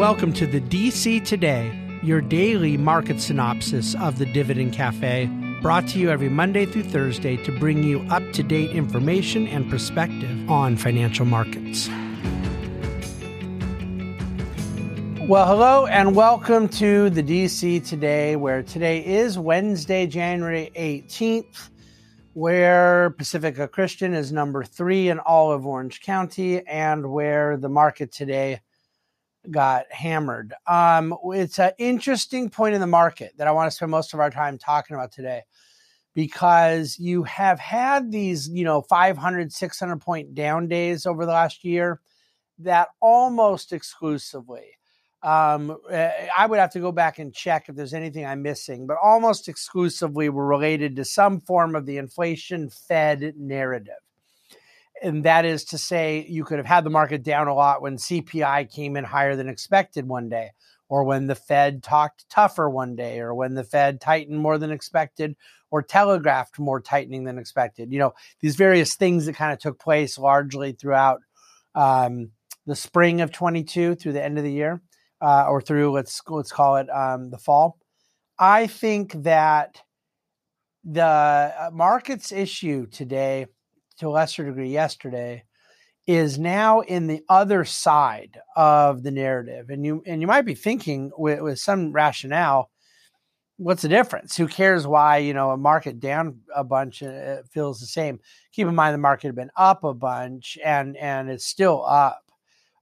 Welcome to the DC Today, your daily market synopsis of the Dividend Cafe, brought to you every Monday through Thursday to bring you up to date information and perspective on financial markets. Well, hello and welcome to the DC Today, where today is Wednesday, January 18th, where Pacifica Christian is number three in all of Orange County, and where the market today got hammered. Um, it's an interesting point in the market that I want to spend most of our time talking about today because you have had these, you know, 500, 600 point down days over the last year that almost exclusively, um, eh, I would have to go back and check if there's anything I'm missing, but almost exclusively were related to some form of the inflation fed narrative and that is to say you could have had the market down a lot when CPI came in higher than expected one day or when the Fed talked tougher one day or when the Fed tightened more than expected or telegraphed more tightening than expected. You know, these various things that kind of took place largely throughout um, the spring of 22 through the end of the year uh, or through let's let's call it um, the fall. I think that the uh, market's issue today to a lesser degree yesterday is now in the other side of the narrative. And you and you might be thinking with, with some rationale what's the difference? Who cares why you know a market down a bunch uh, feels the same. Keep in mind the market had been up a bunch and and it's still up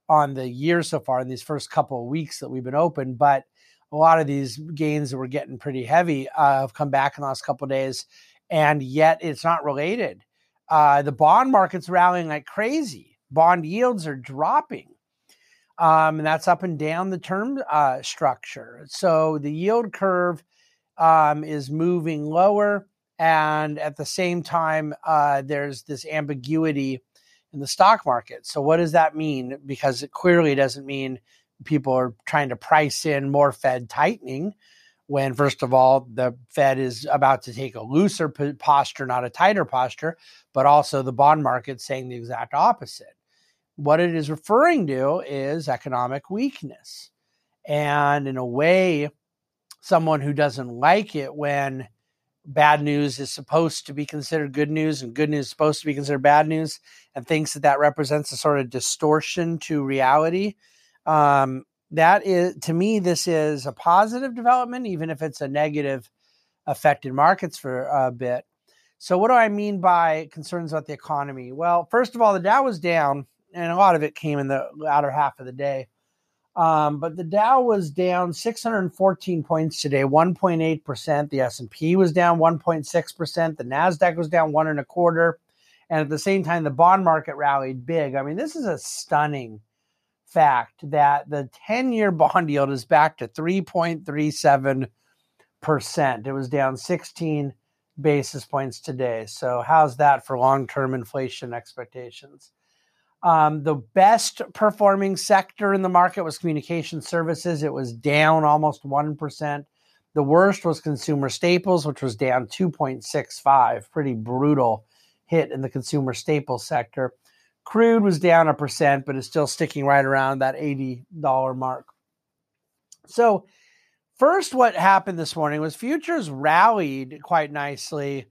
on the year so far in these first couple of weeks that we've been open but a lot of these gains that were getting pretty heavy uh, have come back in the last couple of days. And yet it's not related uh, the bond market's rallying like crazy. Bond yields are dropping. Um, and that's up and down the term uh, structure. So the yield curve um, is moving lower. And at the same time, uh, there's this ambiguity in the stock market. So, what does that mean? Because it clearly doesn't mean people are trying to price in more Fed tightening when, first of all, the Fed is about to take a looser posture, not a tighter posture, but also the bond market saying the exact opposite. What it is referring to is economic weakness. And in a way, someone who doesn't like it when bad news is supposed to be considered good news and good news is supposed to be considered bad news and thinks that that represents a sort of distortion to reality um, that is to me this is a positive development even if it's a negative affected markets for a bit. So what do i mean by concerns about the economy? Well first of all the dow was down and a lot of it came in the latter half of the day. Um, but the dow was down 614 points today 1.8% the s&p was down 1.6% the nasdaq was down one and a quarter. And at the same time the bond market rallied big. I mean this is a stunning fact that the 10 year bond yield is back to 3.37%. It was down 16 basis points today. So, how's that for long term inflation expectations? Um, the best performing sector in the market was communication services. It was down almost 1%. The worst was consumer staples, which was down 2.65. Pretty brutal hit in the consumer staples sector. Crude was down a percent, but is still sticking right around that $80 mark. So, first, what happened this morning was futures rallied quite nicely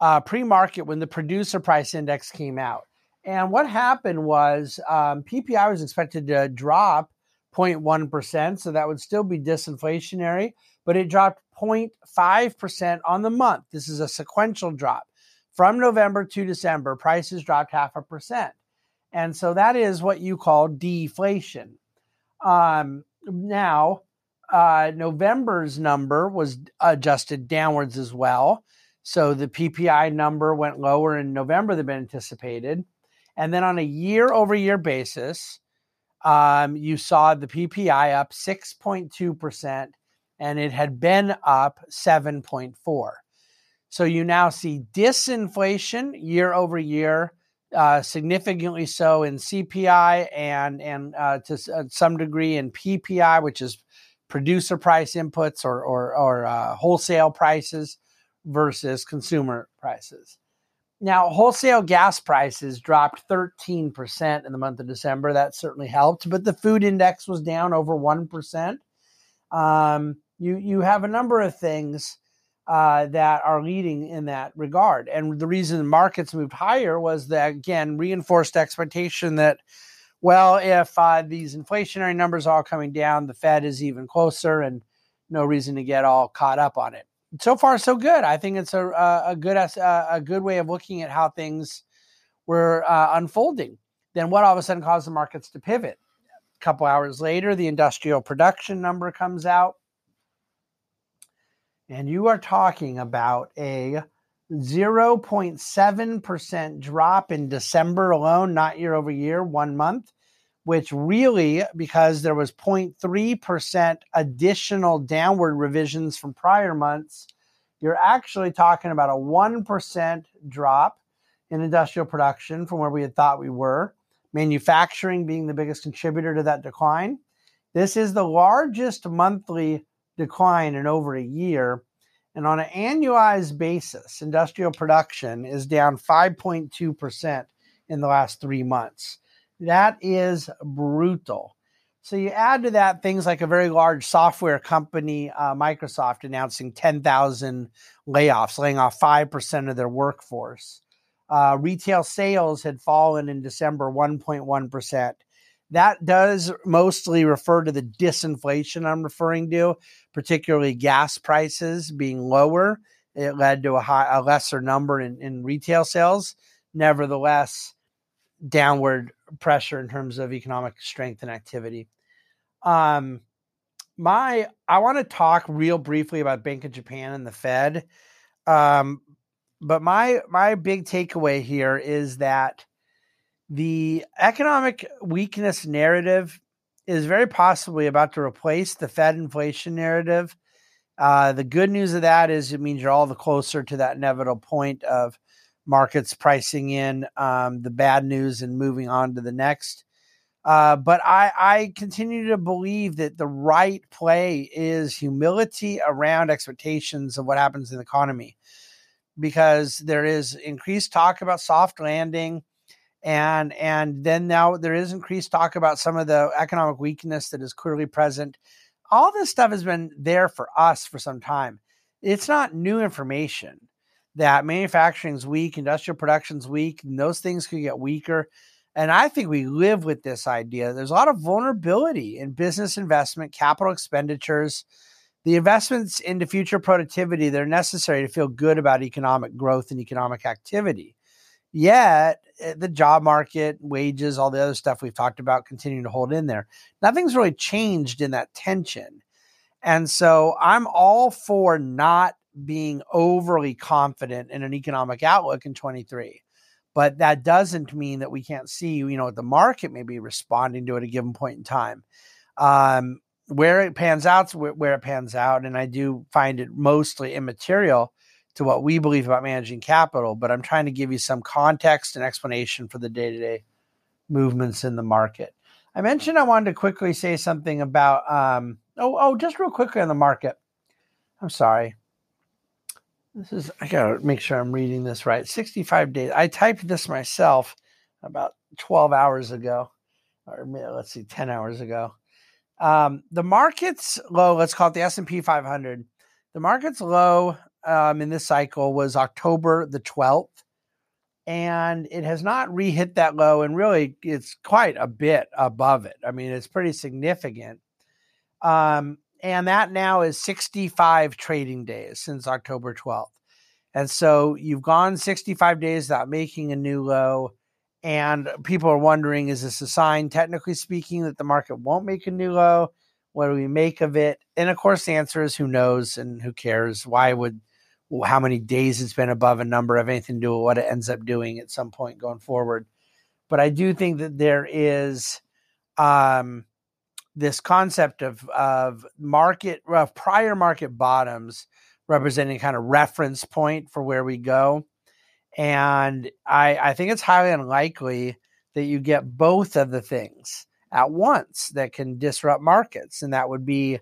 uh, pre market when the producer price index came out. And what happened was um, PPI was expected to drop 0.1%, so that would still be disinflationary, but it dropped 0.5% on the month. This is a sequential drop. From November to December, prices dropped half a percent. And so that is what you call deflation. Um, now, uh, November's number was adjusted downwards as well. So the PPI number went lower in November than anticipated. And then on a year over year basis, um, you saw the PPI up 6.2%, and it had been up 7.4. So you now see disinflation year over year uh, significantly so in CPI and and uh, to uh, some degree in PPI, which is producer price inputs or or, or uh, wholesale prices versus consumer prices. now, wholesale gas prices dropped 13% in the month of December. That certainly helped, but the food index was down over 1%. Um, you, you have a number of things uh, that are leading in that regard. And the reason the markets moved higher was that, again, reinforced expectation that, well, if uh, these inflationary numbers are all coming down, the Fed is even closer and no reason to get all caught up on it so far so good. I think it's a a good a good way of looking at how things were uh, unfolding. Then what all of a sudden caused the markets to pivot? A couple hours later, the industrial production number comes out, and you are talking about a 0.7% drop in December alone, not year over year, one month which really, because there was 0.3% additional downward revisions from prior months, you're actually talking about a 1% drop in industrial production from where we had thought we were. Manufacturing being the biggest contributor to that decline. This is the largest monthly decline in over a year. And on an annualized basis, industrial production is down 5.2% in the last three months. That is brutal. So you add to that things like a very large software company, uh, Microsoft, announcing 10,000 layoffs, laying off 5% of their workforce. Uh, retail sales had fallen in December 1.1%. That does mostly refer to the disinflation I'm referring to, particularly gas prices being lower. It led to a, high, a lesser number in, in retail sales. Nevertheless, downward pressure in terms of economic strength and activity. Um, my I want to talk real briefly about Bank of Japan and the Fed. Um, but my my big takeaway here is that the economic weakness narrative is very possibly about to replace the Fed inflation narrative. Uh, the good news of that is it means you're all the closer to that inevitable point of markets pricing in um, the bad news and moving on to the next. Uh, but I, I continue to believe that the right play is humility around expectations of what happens in the economy, because there is increased talk about soft landing, and and then now there is increased talk about some of the economic weakness that is clearly present. All this stuff has been there for us for some time. It's not new information that manufacturing's weak, industrial production's weak, and those things could get weaker. And I think we live with this idea. There's a lot of vulnerability in business investment, capital expenditures, the investments into future productivity that are necessary to feel good about economic growth and economic activity. Yet, eh, the job market, wages, all the other stuff we've talked about continue to hold in there. Nothing's really changed in that tension. And so I'm all for not being overly confident in an economic outlook in 23. But that doesn't mean that we can't see, you know, the market may be responding to at a given point in time. Um, where it pans out, where it pans out, and I do find it mostly immaterial to what we believe about managing capital. But I'm trying to give you some context and explanation for the day to day movements in the market. I mentioned I wanted to quickly say something about um, oh oh just real quickly on the market. I'm sorry. This is, I gotta make sure I'm reading this right. 65 days. I typed this myself about 12 hours ago, or let's see, 10 hours ago. Um, the market's low, let's call it the S&P 500. The market's low um, in this cycle was October the 12th, and it has not re-hit that low, and really it's quite a bit above it. I mean, it's pretty significant. Um, and that now is 65 trading days since October 12th. And so you've gone 65 days without making a new low. And people are wondering is this a sign, technically speaking, that the market won't make a new low? What do we make of it? And of course, the answer is who knows and who cares? Why would how many days it's been above a number have anything to do with what it ends up doing at some point going forward? But I do think that there is um, this concept of of market of prior market bottoms representing kind of reference point for where we go. And I, I think it's highly unlikely that you get both of the things at once that can disrupt markets. And that would be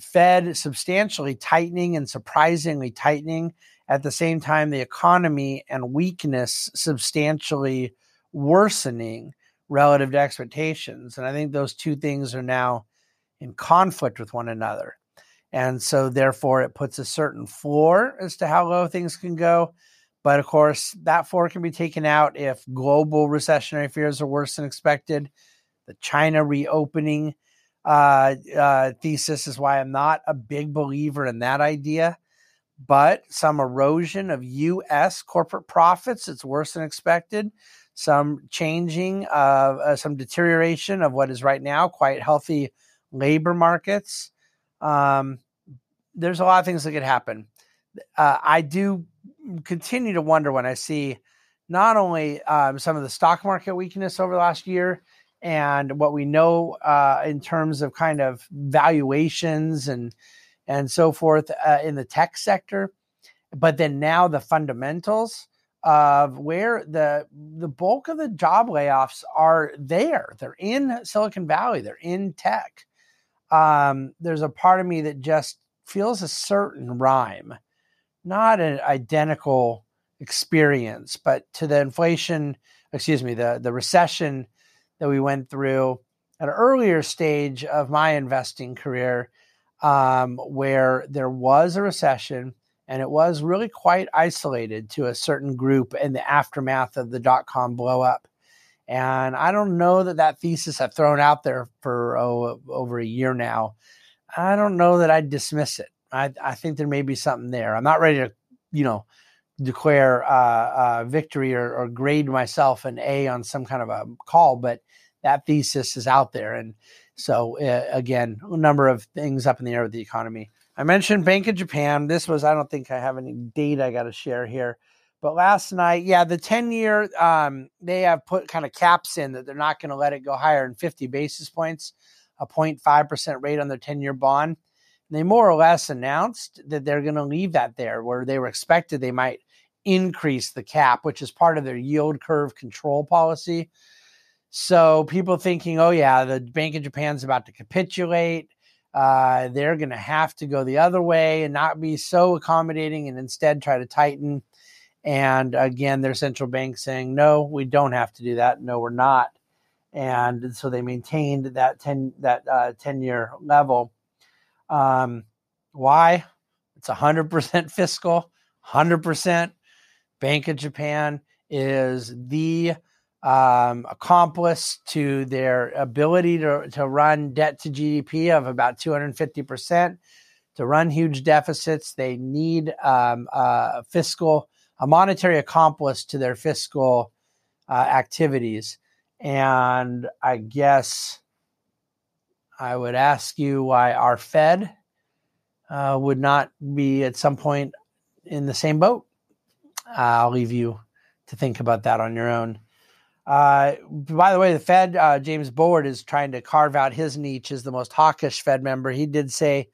Fed substantially tightening and surprisingly tightening. At the same time, the economy and weakness substantially worsening relative to expectations. And I think those two things are now in conflict with one another. And so, therefore, it puts a certain floor as to how low things can go. But of course, that floor can be taken out if global recessionary fears are worse than expected. The China reopening uh, uh, thesis is why I'm not a big believer in that idea. But some erosion of U.S. corporate profits, it's worse than expected. Some changing, uh, some deterioration of what is right now quite healthy labor markets. Um, there's a lot of things that could happen. Uh, I do continue to wonder when I see not only um, some of the stock market weakness over the last year and what we know uh, in terms of kind of valuations and and so forth uh, in the tech sector, but then now the fundamentals of where the the bulk of the job layoffs are there. They're in Silicon Valley. They're in tech. Um, there's a part of me that just feels a certain rhyme, not an identical experience, but to the inflation, excuse me, the the recession that we went through at an earlier stage of my investing career, um, where there was a recession and it was really quite isolated to a certain group in the aftermath of the dot com blow up. And I don't know that that thesis I've thrown out there for oh, over a year now. I don't know that I'd dismiss it. I, I think there may be something there. I'm not ready to, you know, declare uh, uh, victory or, or, grade myself an A on some kind of a call, but that thesis is out there. And so, uh, again, a number of things up in the air with the economy. I mentioned Bank of Japan. This was, I don't think I have any data I got to share here. But last night, yeah, the 10 year, um, they have put kind of caps in that they're not going to let it go higher than 50 basis points, a 0.5% rate on their 10 year bond. They more or less announced that they're going to leave that there where they were expected they might increase the cap, which is part of their yield curve control policy. So people thinking, oh, yeah, the Bank of Japan's about to capitulate. Uh, they're going to have to go the other way and not be so accommodating and instead try to tighten. And again, their central bank saying, no, we don't have to do that. No, we're not. And so they maintained that 10, that uh, 10 year level. Um, why? It's 100% fiscal, 100% Bank of Japan is the um, accomplice to their ability to, to run debt to GDP of about 250%. To run huge deficits, they need um, a fiscal, a monetary accomplice to their fiscal uh, activities. And I guess I would ask you why our Fed uh, would not be at some point in the same boat. I'll leave you to think about that on your own. Uh, by the way, the Fed, uh, James Bullard, is trying to carve out his niche as the most hawkish Fed member. He did say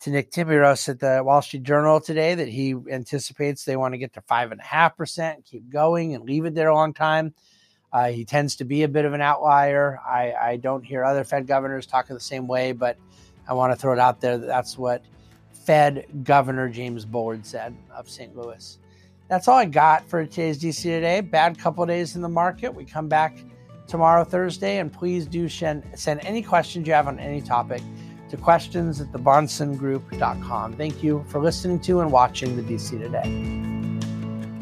to Nick Timiraos at the Wall Street Journal today that he anticipates they want to get to five and a half percent, keep going, and leave it there a long time. Uh, he tends to be a bit of an outlier. I, I, don't hear other Fed governors talking the same way, but I want to throw it out there that that's what Fed Governor James Bullard said of St. Louis. That's all I got for today's DC Today. Bad couple days in the market. We come back tomorrow, Thursday, and please do send, send any questions you have on any topic to questions at thebahnsengroup.com. Thank you for listening to and watching the DC Today.